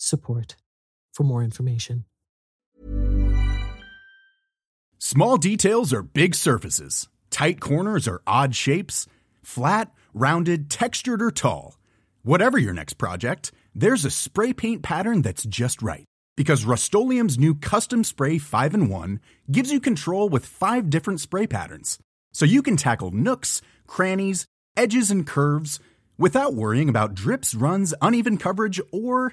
support for more information. Small details are big surfaces. Tight corners are odd shapes. Flat, rounded, textured, or tall. Whatever your next project, there's a spray paint pattern that's just right. Because Rust-Oleum Custom Spray 5 and 1 gives you control with five different spray patterns. So you can tackle nooks, crannies, edges, and curves without worrying about drips, runs, uneven coverage, or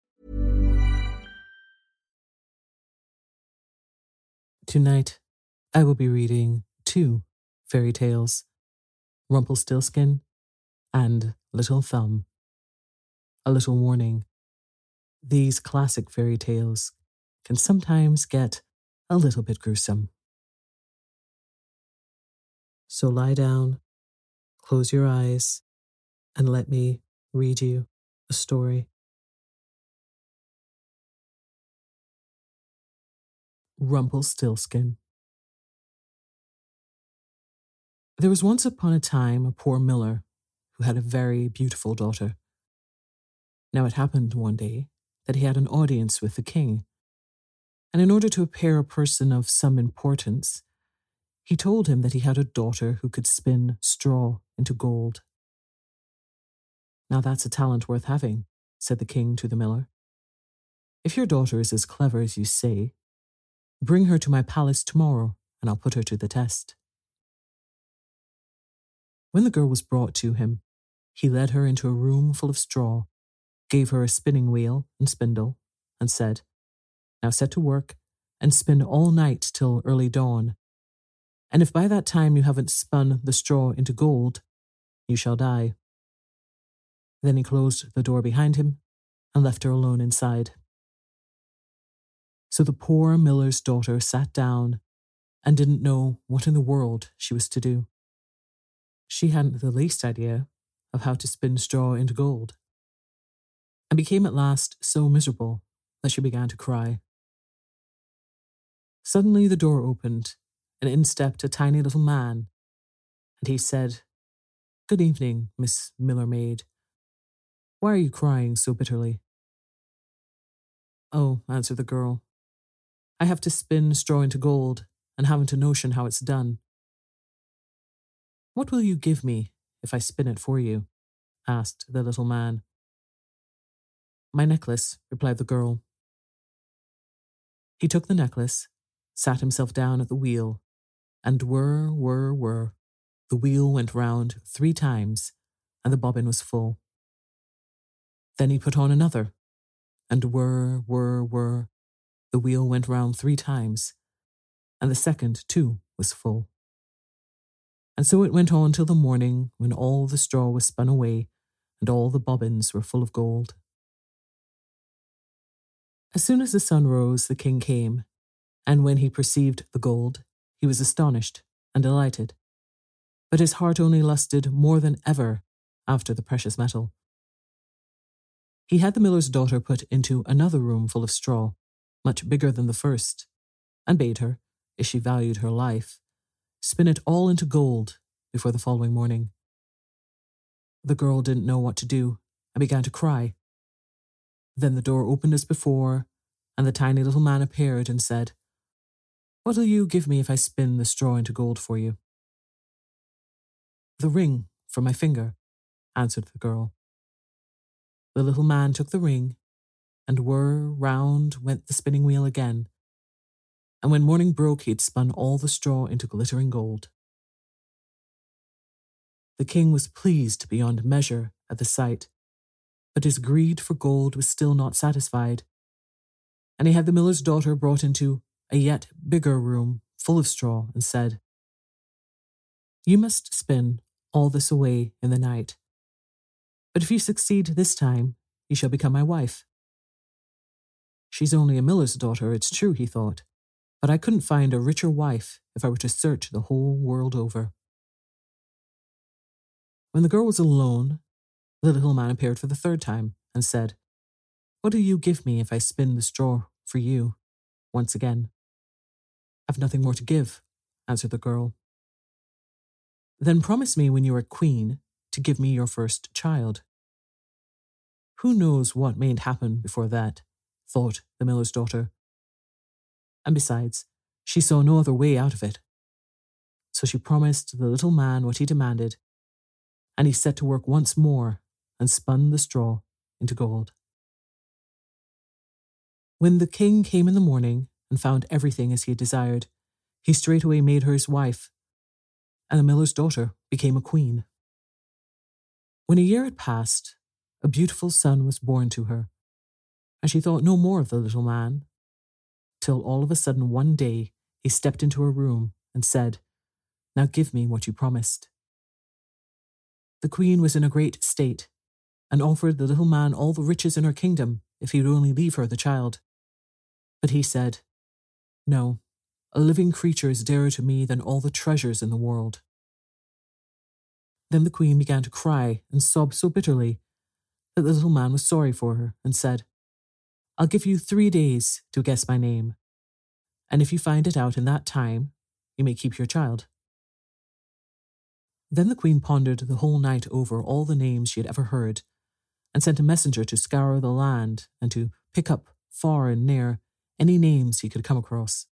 Tonight, I will be reading two fairy tales Rumpelstiltskin and Little Thumb. A little warning these classic fairy tales can sometimes get a little bit gruesome. So lie down, close your eyes, and let me read you a story. Rumpelstiltskin. There was once upon a time a poor miller who had a very beautiful daughter. Now it happened one day that he had an audience with the king, and in order to appear a person of some importance, he told him that he had a daughter who could spin straw into gold. Now that's a talent worth having, said the king to the miller. If your daughter is as clever as you say, bring her to my palace tomorrow, and I'll put her to the test. When the girl was brought to him, he led her into a room full of straw, gave her a spinning wheel and spindle, and said, Now set to work and spin all night till early dawn. And if by that time you haven't spun the straw into gold, you shall die. Then he closed the door behind him and left her alone inside. So the poor miller's daughter sat down and didn't know what in the world she was to do. She hadn't the least idea of how to spin straw into gold, and became at last so miserable that she began to cry. Suddenly the door opened, and in stepped a tiny little man, and he said, Good evening, Miss Miller Maid. Why are you crying so bitterly? Oh, answered the girl, I have to spin straw into gold and haven't a notion how it's done. What will you give me if I spin it for you? asked the little man. My necklace, replied the girl. He took the necklace, sat himself down at the wheel, and whir, whir, whir, the wheel went round three times, and the bobbin was full. Then he put on another, and whir, whir, whir, the wheel went round three times, and the second, too, was full. And so it went on till the morning, when all the straw was spun away, and all the bobbins were full of gold. As soon as the sun rose, the king came, and when he perceived the gold, he was astonished and delighted. But his heart only lusted more than ever after the precious metal. He had the miller's daughter put into another room full of straw, much bigger than the first, and bade her, if she valued her life, spin it all into gold before the following morning. The girl didn't know what to do and began to cry. Then the door opened as before, and the tiny little man appeared and said, What'll you give me if I spin the straw into gold for you? The ring from my finger, answered the girl. The little man took the ring, and whir round went the spinning wheel again. And when morning broke, he had spun all the straw into glittering gold. The king was pleased beyond measure at the sight, but his greed for gold was still not satisfied, and he had the miller's daughter brought into a yet bigger room full of straw and said, You must spin all this away in the night. But if you succeed this time, you shall become my wife. She's only a miller's daughter, it's true, he thought, but I couldn't find a richer wife if I were to search the whole world over. When the girl was alone, the little man appeared for the third time and said, What do you give me if I spin the straw for you once again? I've nothing more to give, answered the girl. Then promise me when you are queen to give me your first child. Who knows what mayn't happen before that, thought the miller's daughter. And besides, she saw no other way out of it. So she promised the little man what he demanded, and he set to work once more and spun the straw into gold. When the king came in the morning, and found everything as he had desired, he straightway made her his wife, and the miller's daughter became a queen. When a year had passed, a beautiful son was born to her, and she thought no more of the little man, till all of a sudden one day he stepped into her room and said, Now give me what you promised. The queen was in a great state, and offered the little man all the riches in her kingdom if he would only leave her the child. But he said, no, a living creature is dearer to me than all the treasures in the world. Then the queen began to cry and sob so bitterly that the little man was sorry for her and said, I'll give you three days to guess my name, and if you find it out in that time, you may keep your child. Then the queen pondered the whole night over all the names she had ever heard, and sent a messenger to scour the land and to pick up far and near any names he could come across.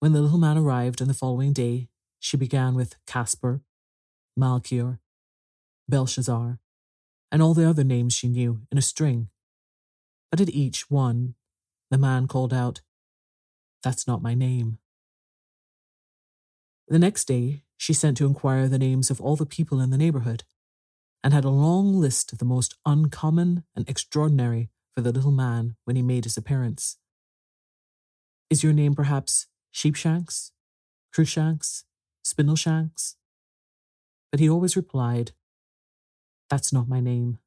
When the little man arrived on the following day, she began with Caspar, Melchior, Belshazzar, and all the other names she knew in a string. But at each one, the man called out, That's not my name. The next day, she sent to inquire the names of all the people in the neighborhood, and had a long list of the most uncommon and extraordinary for the little man when he made his appearance. Is your name perhaps Sheepshanks, Cruikshanks, Spindleshanks? But he always replied, That's not my name.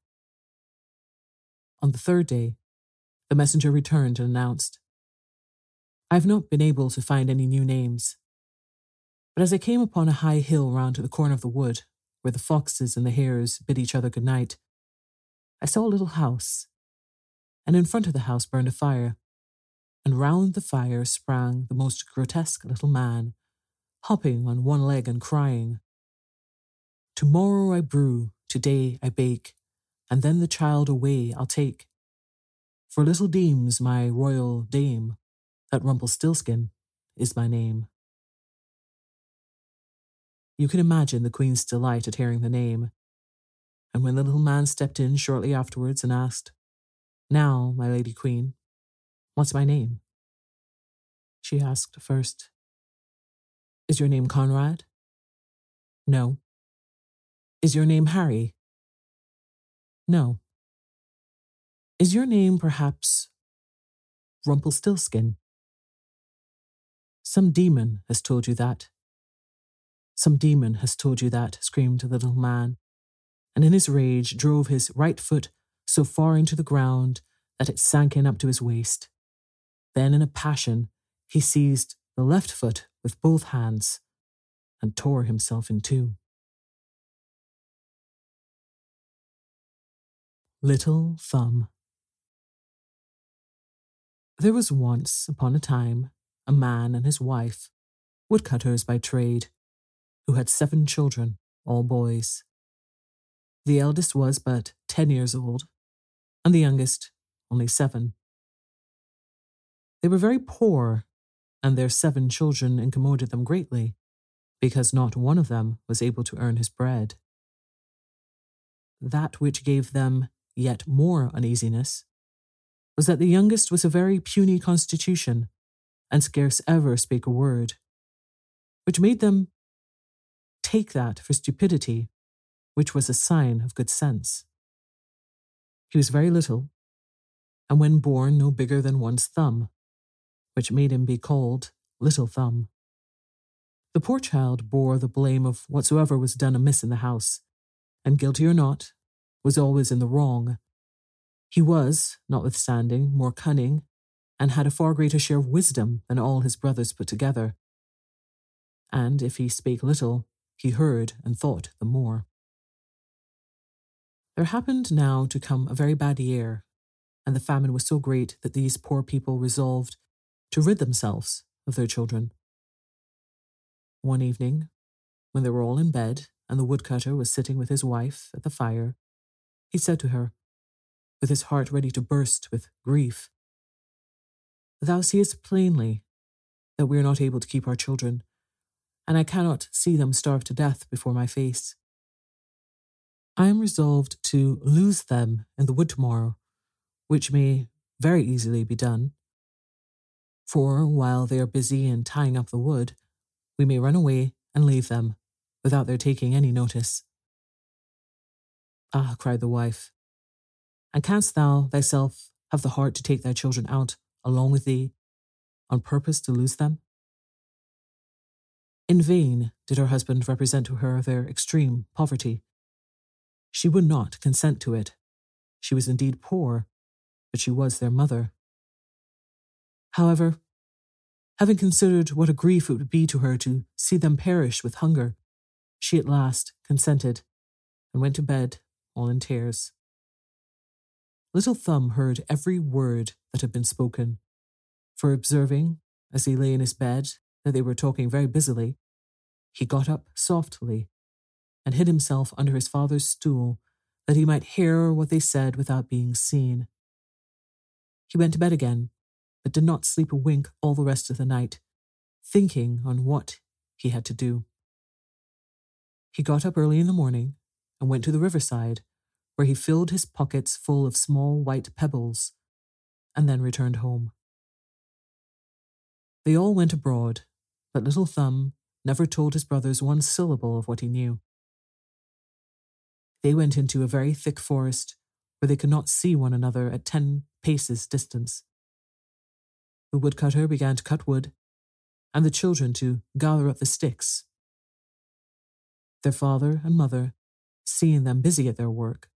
On the third day, the messenger returned and announced, I have not been able to find any new names. But as I came upon a high hill round to the corner of the wood, where the foxes and the hares bid each other good night, I saw a little house, and in front of the house burned a fire, and round the fire sprang the most grotesque little man, hopping on one leg and crying, Tomorrow I brew, today I bake, and then the child away I'll take. For little deems my royal dame that Rumpelstiltskin is my name. You can imagine the queen's delight at hearing the name. And when the little man stepped in shortly afterwards and asked, Now, my lady queen, what's my name? She asked first, Is your name Conrad? No. Is your name Harry? No. Is your name perhaps Rumpelstiltskin? Some demon has told you that. Some demon has told you that, screamed the little man, and in his rage drove his right foot so far into the ground that it sank in up to his waist. Then, in a passion, he seized the left foot with both hands and tore himself in two. Little Thumb There was once upon a time a man and his wife, woodcutters by trade, who had seven children, all boys. The eldest was but ten years old, and the youngest only seven. They were very poor, and their seven children incommoded them greatly, because not one of them was able to earn his bread. That which gave them yet more uneasiness was that the youngest was a very puny constitution and scarce ever spake a word, which made them take that for stupidity, which was a sign of good sense. He was very little, and when born no bigger than one's thumb, which made him be called Little Thumb. The poor child bore the blame of whatsoever was done amiss in the house, and guilty or not, was always in the wrong. He was, notwithstanding, more cunning and had a far greater share of wisdom than all his brothers put together. And if he spake little, he heard and thought the more. There happened now to come a very bad year, and the famine was so great that these poor people resolved to rid themselves of their children. One evening, when they were all in bed and the woodcutter was sitting with his wife at the fire, he said to her, with his heart ready to burst with grief, Thou seest plainly that we are not able to keep our children, and I cannot see them starve to death before my face. I am resolved to lose them in the wood tomorrow, which may very easily be done. For while they are busy in tying up the wood, we may run away and leave them without their taking any notice. Ah, cried the wife, and canst thou thyself have the heart to take thy children out along with thee, on purpose to lose them? In vain did her husband represent to her their extreme poverty. She would not consent to it. She was indeed poor, but she was their mother. However, having considered what a grief it would be to her to see them perish with hunger, she at last consented and went to bed all in tears. Little Thumb heard every word that had been spoken, for observing, as he lay in his bed, that they were talking very busily, he got up softly and hid himself under his father's stool that he might hear what they said without being seen. He went to bed again, but did not sleep a wink all the rest of the night, thinking on what he had to do. He got up early in the morning and went to the riverside where he filled his pockets full of small white pebbles, and then returned home. They all went abroad, but Little Thumb never told his brothers one syllable of what he knew. They went into a very thick forest where they could not see one another at ten paces distance. The woodcutter began to cut wood, and the children to gather up the sticks. Their father and mother, seeing them busy at their work,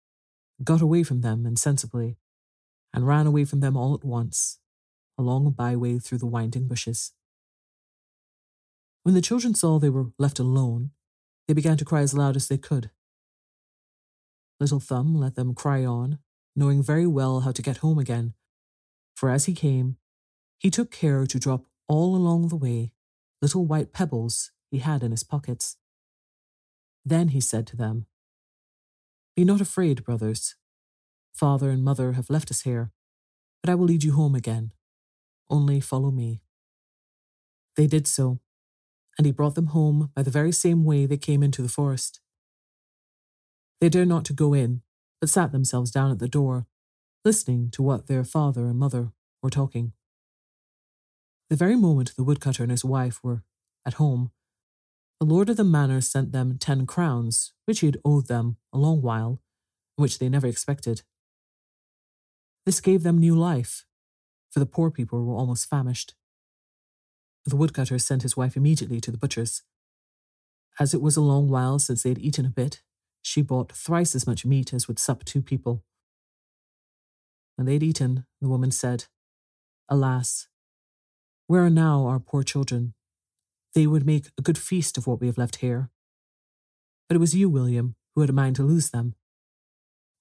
got away from them insensibly, and ran away from them all at once, along a byway through the winding bushes. When the children saw they were left alone, they began to cry as loud as they could, Little Thumb let them cry on, knowing very well how to get home again, for as he came, he took care to drop all along the way little white pebbles he had in his pockets. Then he said to them, Be not afraid, brothers. Father and mother have left us here, but I will lead you home again. Only follow me. They did so, and he brought them home by the very same way they came into the forest. They dared not to go in, but sat themselves down at the door, listening to what their father and mother were talking. The very moment the woodcutter and his wife were at home, the lord of the manor sent them ten crowns, which he had owed them a long while, which they never expected. This gave them new life, for the poor people were almost famished. The woodcutter sent his wife immediately to the butcher's. As it was a long while since they had eaten a bit, she bought thrice as much meat as would sup two people. When they had eaten, the woman said, Alas, where are now our poor children? They would make a good feast of what we have left here. But it was you, William, who had a mind to lose them.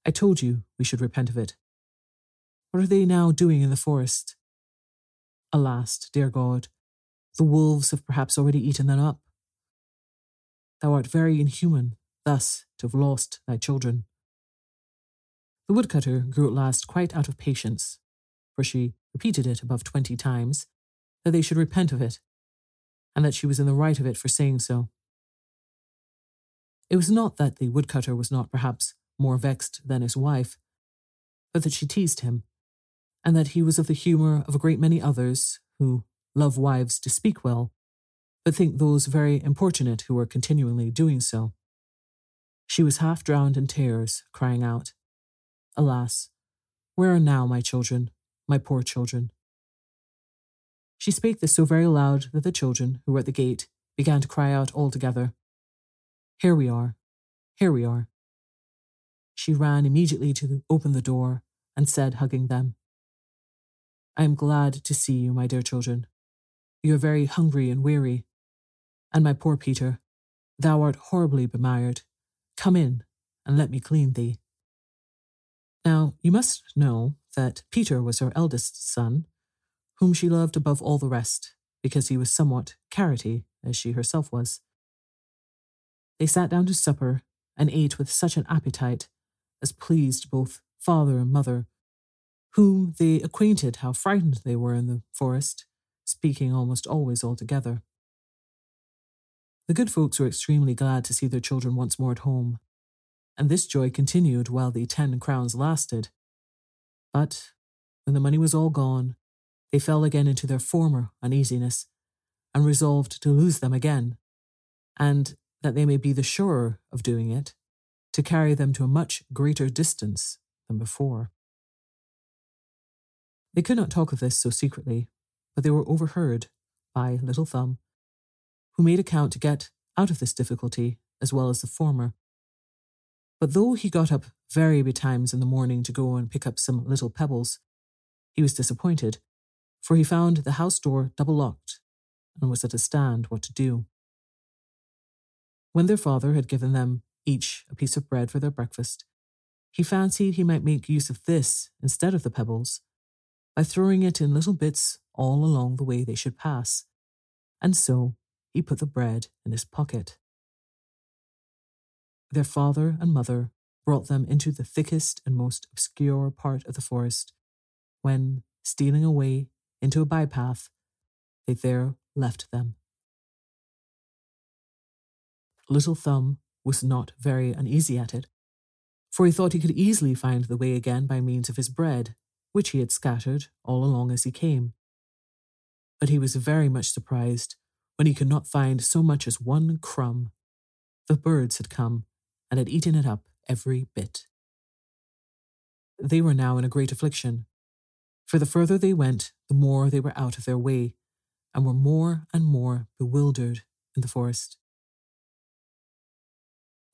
I told you we should repent of it. What are they now doing in the forest? Alas, dear God, the wolves have perhaps already eaten them up. Thou art very inhuman, thus to have lost thy children. The woodcutter grew at last quite out of patience, for she repeated it above twenty times, that they should repent of it, and that she was in the right of it for saying so. It was not that the woodcutter was not perhaps more vexed than his wife, but that she teased him, and that he was of the humour of a great many others who love wives to speak well, but think those very importunate who are continually doing so. She was half drowned in tears, crying out, Alas, where are now my children, my poor children? She spake this so very loud that the children, who were at the gate, began to cry out all together, Here we are, here we are. She ran immediately to open the door and said, hugging them, I am glad to see you, my dear children. You are very hungry and weary. And my poor Peter, thou art horribly bemired. Come in, and let me clean thee. Now, you must know that Peter was her eldest son, whom she loved above all the rest, because he was somewhat carroty, as she herself was. They sat down to supper and ate with such an appetite as pleased both father and mother, whom they acquainted how frightened they were in the forest, speaking almost always all together. The good folks were extremely glad to see their children once more at home, and this joy continued while the ten crowns lasted. But when the money was all gone, they fell again into their former uneasiness, and resolved to lose them again, and, that they may be the surer of doing it, to carry them to a much greater distance than before. They could not talk of this so secretly, but they were overheard by Little Thumb, who made account to get out of this difficulty as well as the former. But though he got up very betimes in the morning to go and pick up some little pebbles, he was disappointed, for he found the house door double locked and was at a stand what to do. When their father had given them each a piece of bread for their breakfast, he fancied he might make use of this instead of the pebbles by throwing it in little bits all along the way they should pass, and so he put the bread in his pocket. Their father and mother brought them into the thickest and most obscure part of the forest, when, stealing away into a bypath, they there left them. Little Thumb was not very uneasy at it, for he thought he could easily find the way again by means of his bread, which he had scattered all along as he came. But he was very much surprised when he could not find so much as one crumb. The birds had come and had eaten it up every bit. They were now in a great affliction, for the further they went, the more they were out of their way, and were more and more bewildered in the forest.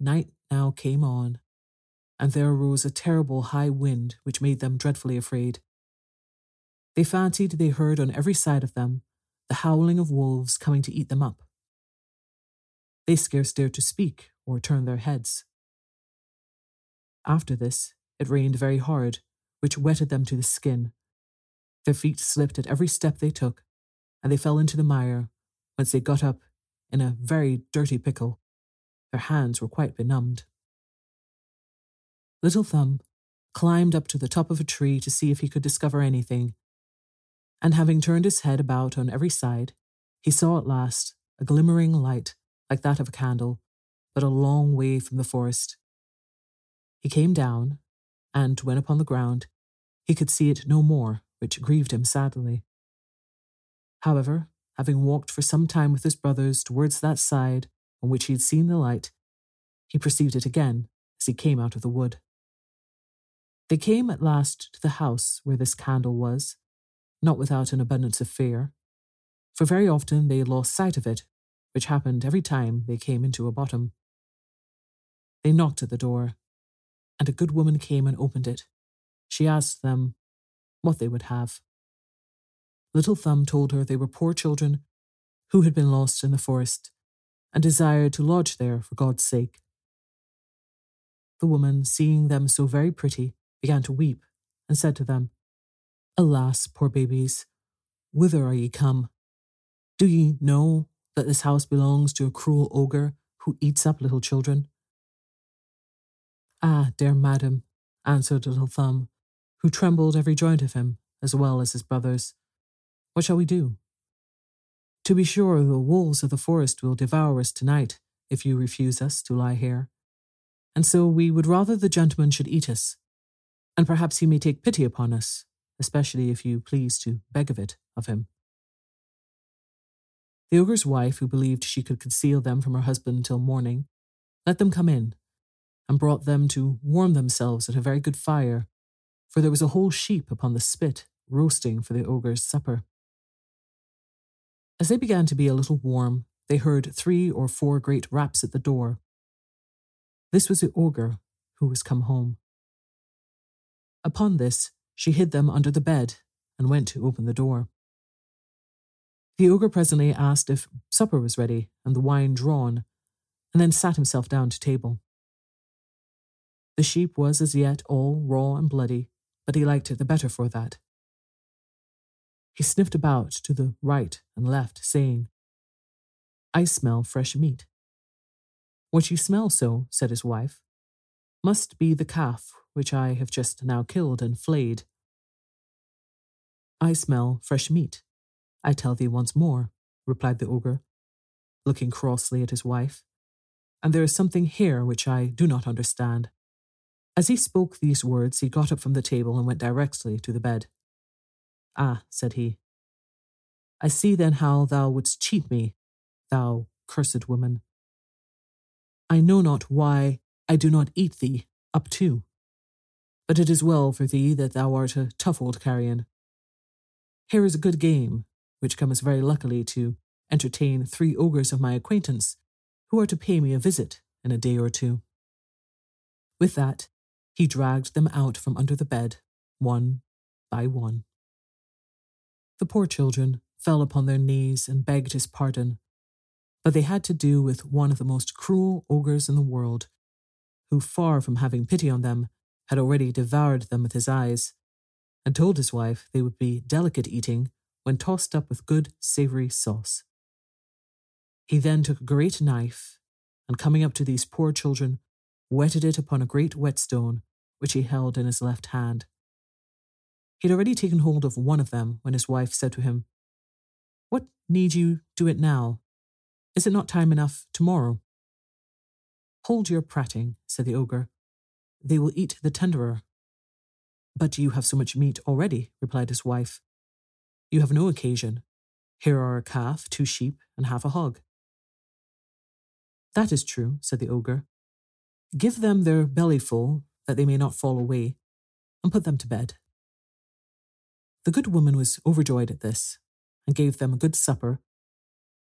Night now came on, and there arose a terrible high wind which made them dreadfully afraid. They fancied they heard on every side of them the howling of wolves coming to eat them up. They scarce dared to speak or turn their heads. After this, it rained very hard, which wetted them to the skin. Their feet slipped at every step they took, and they fell into the mire, whence they got up in a very dirty pickle. Their hands were quite benumbed. Little Thumb climbed up to the top of a tree to see if he could discover anything, and having turned his head about on every side, he saw at last a glimmering light like that of a candle, but a long way from the forest. He came down, and when upon the ground, he could see it no more, which grieved him sadly. However, having walked for some time with his brothers towards that side on which he had seen the light, he perceived it again as he came out of the wood. They came at last to the house where this candle was, not without an abundance of fear, for very often they lost sight of it, which happened every time they came into a bottom. They knocked at the door, and a good woman came and opened it. She asked them what they would have. Little Thumb told her they were poor children who had been lost in the forest and desired to lodge there for God's sake. The woman, seeing them so very pretty, began to weep and said to them, Alas, poor babies, whither are ye come? Do ye know that this house belongs to a cruel ogre who eats up little children? Ah, dear madam, answered Little Thumb, who trembled every joint of him, as well as his brothers. What shall we do? To be sure, the wolves of the forest will devour us tonight if you refuse us to lie here. And so we would rather the gentleman should eat us, and perhaps he may take pity upon us, especially if you please to beg of it of him. The ogre's wife, who believed she could conceal them from her husband till morning, let them come in, and brought them to warm themselves at a very good fire, for there was a whole sheep upon the spit, roasting for the ogre's supper. As they began to be a little warm, they heard three or four great raps at the door. This was the ogre, who was come home. Upon this, she hid them under the bed and went to open the door. The ogre presently asked if supper was ready and the wine drawn, and then sat himself down to table. The sheep was as yet all raw and bloody, but he liked it the better for that. He sniffed about to the right and left, saying, I smell fresh meat. What you smell so, said his wife, must be the calf which I have just now killed and flayed. I smell fresh meat, I tell thee once more, replied the ogre, looking crossly at his wife, and there is something here which I do not understand. As he spoke these words, he got up from the table and went directly to the bed. Ah, said he, I see then how thou wouldst cheat me, thou cursed woman. I know not why I do not eat thee up too. But it is well for thee that thou art a tough old carrion. Here is a good game, which comes very luckily to entertain three ogres of my acquaintance, who are to pay me a visit in a day or two. With that, he dragged them out from under the bed, one by one. The poor children fell upon their knees and begged his pardon, but they had to do with one of the most cruel ogres in the world, who, far from having pity on them, had already devoured them with his eyes, and told his wife they would be delicate eating when tossed up with good savoury sauce. He then took a great knife, and coming up to these poor children, whetted it upon a great whetstone which he held in his left hand. He had already taken hold of one of them when his wife said to him, What need you do it now? Is it not time enough tomorrow? Hold your prating, said the ogre. They will eat the tenderer. But you have so much meat already, replied his wife. You have no occasion. Here are a calf, two sheep, and half a hog. That is true, said the ogre. Give them their bellyful, that they may not fall away, and put them to bed. The good woman was overjoyed at this, and gave them a good supper,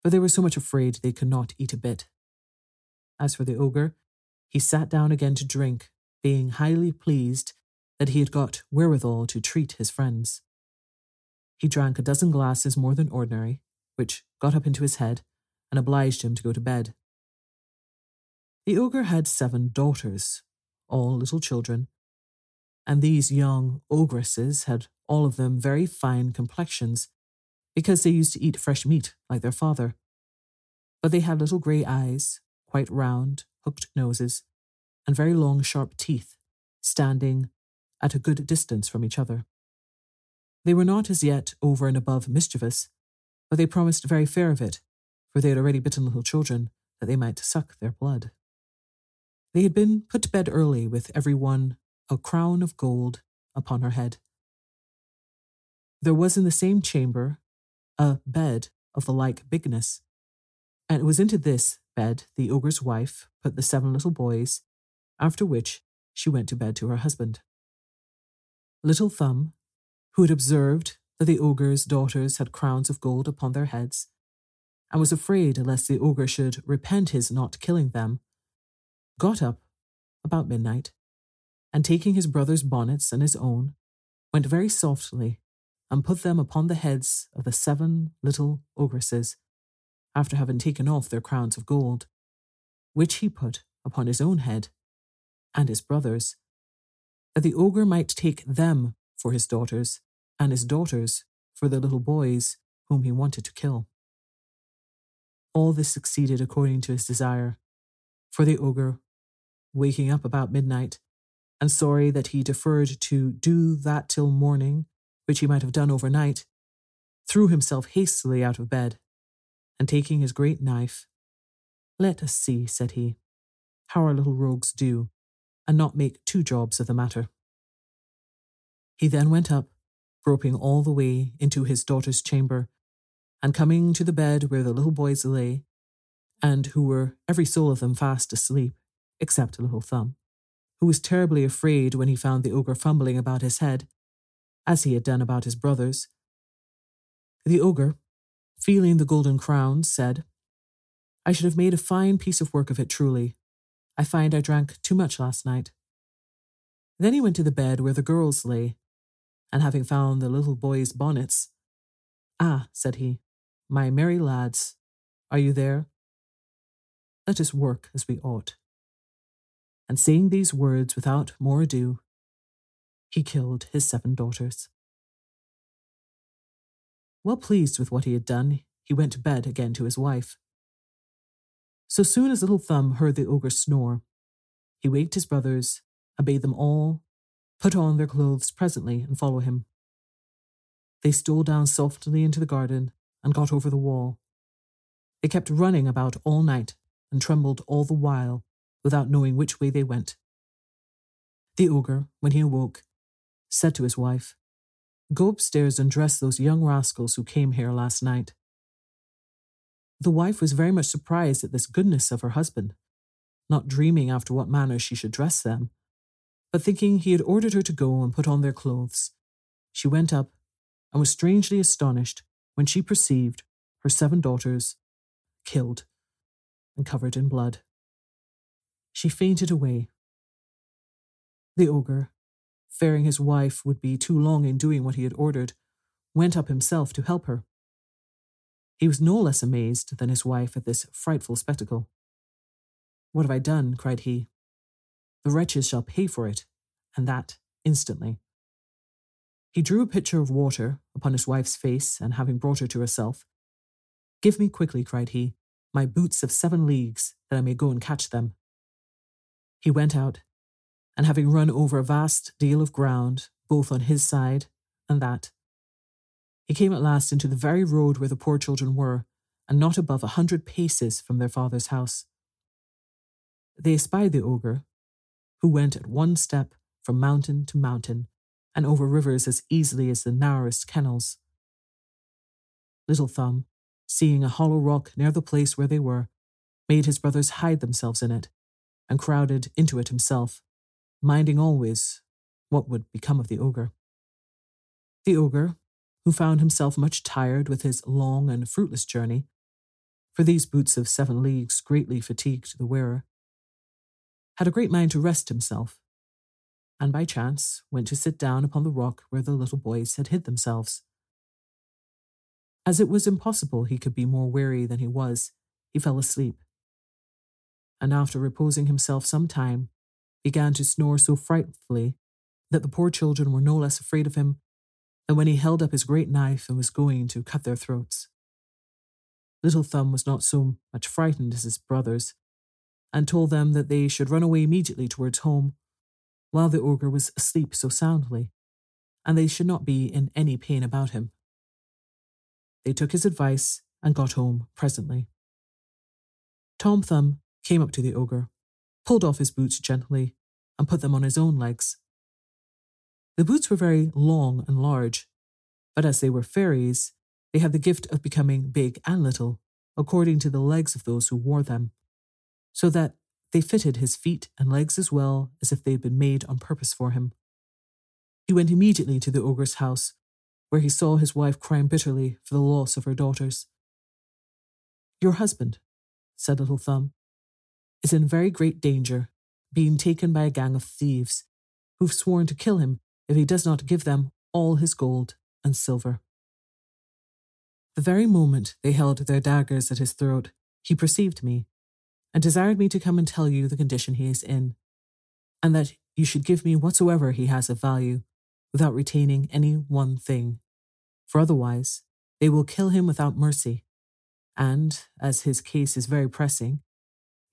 but they were so much afraid they could not eat a bit. As for the ogre, he sat down again to drink, being highly pleased that he had got wherewithal to treat his friends. He drank a dozen glasses more than ordinary, which got up into his head and obliged him to go to bed. The ogre had seven daughters, all little children, and these young ogresses had all of them very fine complexions because they used to eat fresh meat like their father. But they had little grey eyes, quite round, hooked noses, and very long, sharp teeth, standing at a good distance from each other. They were not as yet over and above mischievous, but they promised very fair of it, for they had already bitten little children that they might suck their blood. They had been put to bed early with every one a crown of gold upon her head. There was in the same chamber a bed of the like bigness, and it was into this bed the ogre's wife put the seven little boys, after which she went to bed to her husband. Little Thumb, who had observed that the ogre's daughters had crowns of gold upon their heads, and was afraid lest the ogre should repent his not killing them, got up about midnight, and taking his brother's bonnets and his own, went very softly and put them upon the heads of the seven little ogresses, after having taken off their crowns of gold, which he put upon his own head and his brother's, that the ogre might take them for his daughters, and his daughters for the little boys whom he wanted to kill. All this succeeded according to his desire, for the ogre, waking up about midnight, and sorry that he deferred to do that till morning, which he might have done overnight, threw himself hastily out of bed, and taking his great knife, Let us see, said he, how our little rogues do, and not make two jobs of the matter. He then went up, groping all the way into his daughter's chamber, and coming to the bed where the little boys lay, and who were every soul of them fast asleep, except little Thumb, who was terribly afraid when he found the ogre fumbling about his head, as he had done about his brothers. The ogre, feeling the golden crown, said, I should have made a fine piece of work of it truly. I find I drank too much last night. Then he went to the bed where the girls lay, and having found the little boys' bonnets, Ah, said he, my merry lads, are you there? Let us work as we ought. And saying these words without more ado, he killed his seven daughters. Well pleased with what he had done, he went to bed again to his wife. So soon as Little Thumb heard the ogre snore, he waked his brothers bade them all put on their clothes presently and follow him. They stole down softly into the garden and got over the wall. They kept running about all night and trembled all the while without knowing which way they went. The ogre, when he awoke, said to his wife, Go upstairs and dress those young rascals who came here last night. The wife was very much surprised at this goodness of her husband, not dreaming after what manner she should dress them, but thinking he had ordered her to go and put on their clothes. She went up and was strangely astonished when she perceived her seven daughters killed and covered in blood. She fainted away. The ogre, fearing his wife would be too long in doing what he had ordered, went up himself to help her. He was no less amazed than his wife at this frightful spectacle. What have I done? cried he. The wretches shall pay for it, and that instantly. He drew a pitcher of water upon his wife's face, and having brought her to herself, Give me quickly, cried he, my boots of seven leagues, that I may go and catch them. He went out, and having run over a vast deal of ground, both on his side and that, he came at last into the very road where the poor children were, and not above a hundred paces from their father's house. They espied the ogre, who went at one step from mountain to mountain, and over rivers as easily as the narrowest kennels. Little Thumb, seeing a hollow rock near the place where they were, made his brothers hide themselves in it, and crowded into it himself, minding always what would become of the ogre. The ogre, who found himself much tired with his long and fruitless journey, for these boots of seven leagues greatly fatigued the wearer, had a great mind to rest himself, and by chance went to sit down upon the rock where the little boys had hid themselves. As it was impossible he could be more weary than he was, he fell asleep. And after reposing himself some time, began to snore so frightfully that the poor children were no less afraid of him than when he held up his great knife and was going to cut their throats. Little Thumb was not so much frightened as his brothers, and told them that they should run away immediately towards home, while the ogre was asleep so soundly, and they should not be in any pain about him. They took his advice and got home presently. Tom Thumb came up to the ogre, pulled off his boots gently, and put them on his own legs. The boots were very long and large, but as they were fairies, they had the gift of becoming big and little, according to the legs of those who wore them, so that they fitted his feet and legs as well as if they had been made on purpose for him. He went immediately to the ogre's house, where he saw his wife crying bitterly for the loss of her daughters. Your husband, said Little Thumb, is in very great danger, being taken by a gang of thieves, who've sworn to kill him if he does not give them all his gold and silver. The very moment they held their daggers at his throat, he perceived me, and desired me to come and tell you the condition he is in, and that you should give me whatsoever he has of value, without retaining any one thing, for otherwise they will kill him without mercy and, as his case is very pressing,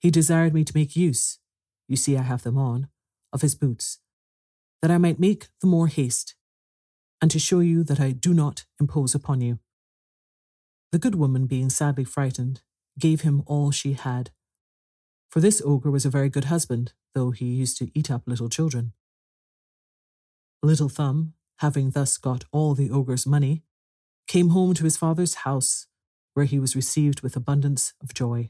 he desired me to make use, you see I have them on, of his boots, that I might make the more haste, and to show you that I do not impose upon you. The good woman, being sadly frightened, gave him all she had. For this ogre was a very good husband, though he used to eat up little children. Little Thumb, having thus got all the ogre's money, came home to his father's house where he was received with abundance of joy.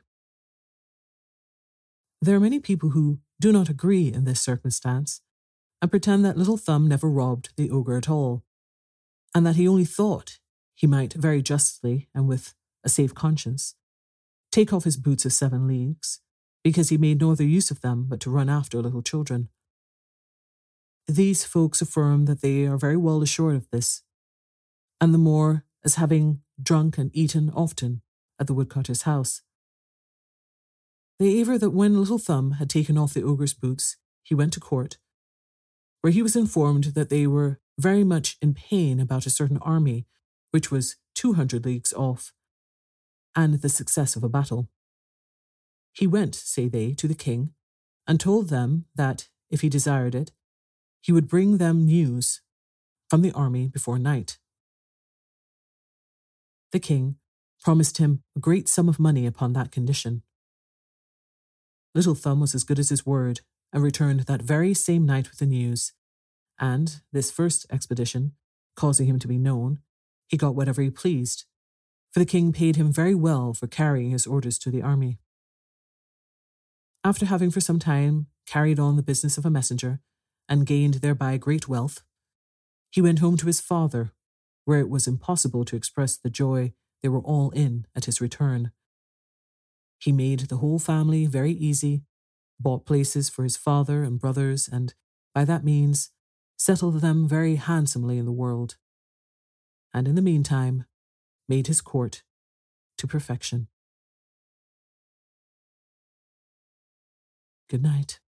There are many people who do not agree in this circumstance and pretend that Little Thumb never robbed the ogre at all, and that he only thought he might very justly and with a safe conscience take off his boots of seven leagues, because he made no other use of them but to run after little children. These folks affirm that they are very well assured of this, and the more as having drunk and eaten often at the woodcutter's house. They aver that when Little Thumb had taken off the ogre's boots, he went to court, where he was informed that they were very much in pain about a certain army which was two hundred leagues off, and the success of a battle. He went, say they, to the king, and told them that, if he desired it, he would bring them news from the army before night the king, promised him a great sum of money upon that condition. Little Thumb was as good as his word, and returned that very same night with the news. And, this first expedition, causing him to be known, he got whatever he pleased, for the king paid him very well for carrying his orders to the army. After having for some time carried on the business of a messenger, and gained thereby great wealth, he went home to his father where it was impossible to express the joy they were all in at his return. He made the whole family very easy, bought places for his father and brothers, and, by that means, settled them very handsomely in the world. And in the meantime, made his court to perfection. Good night.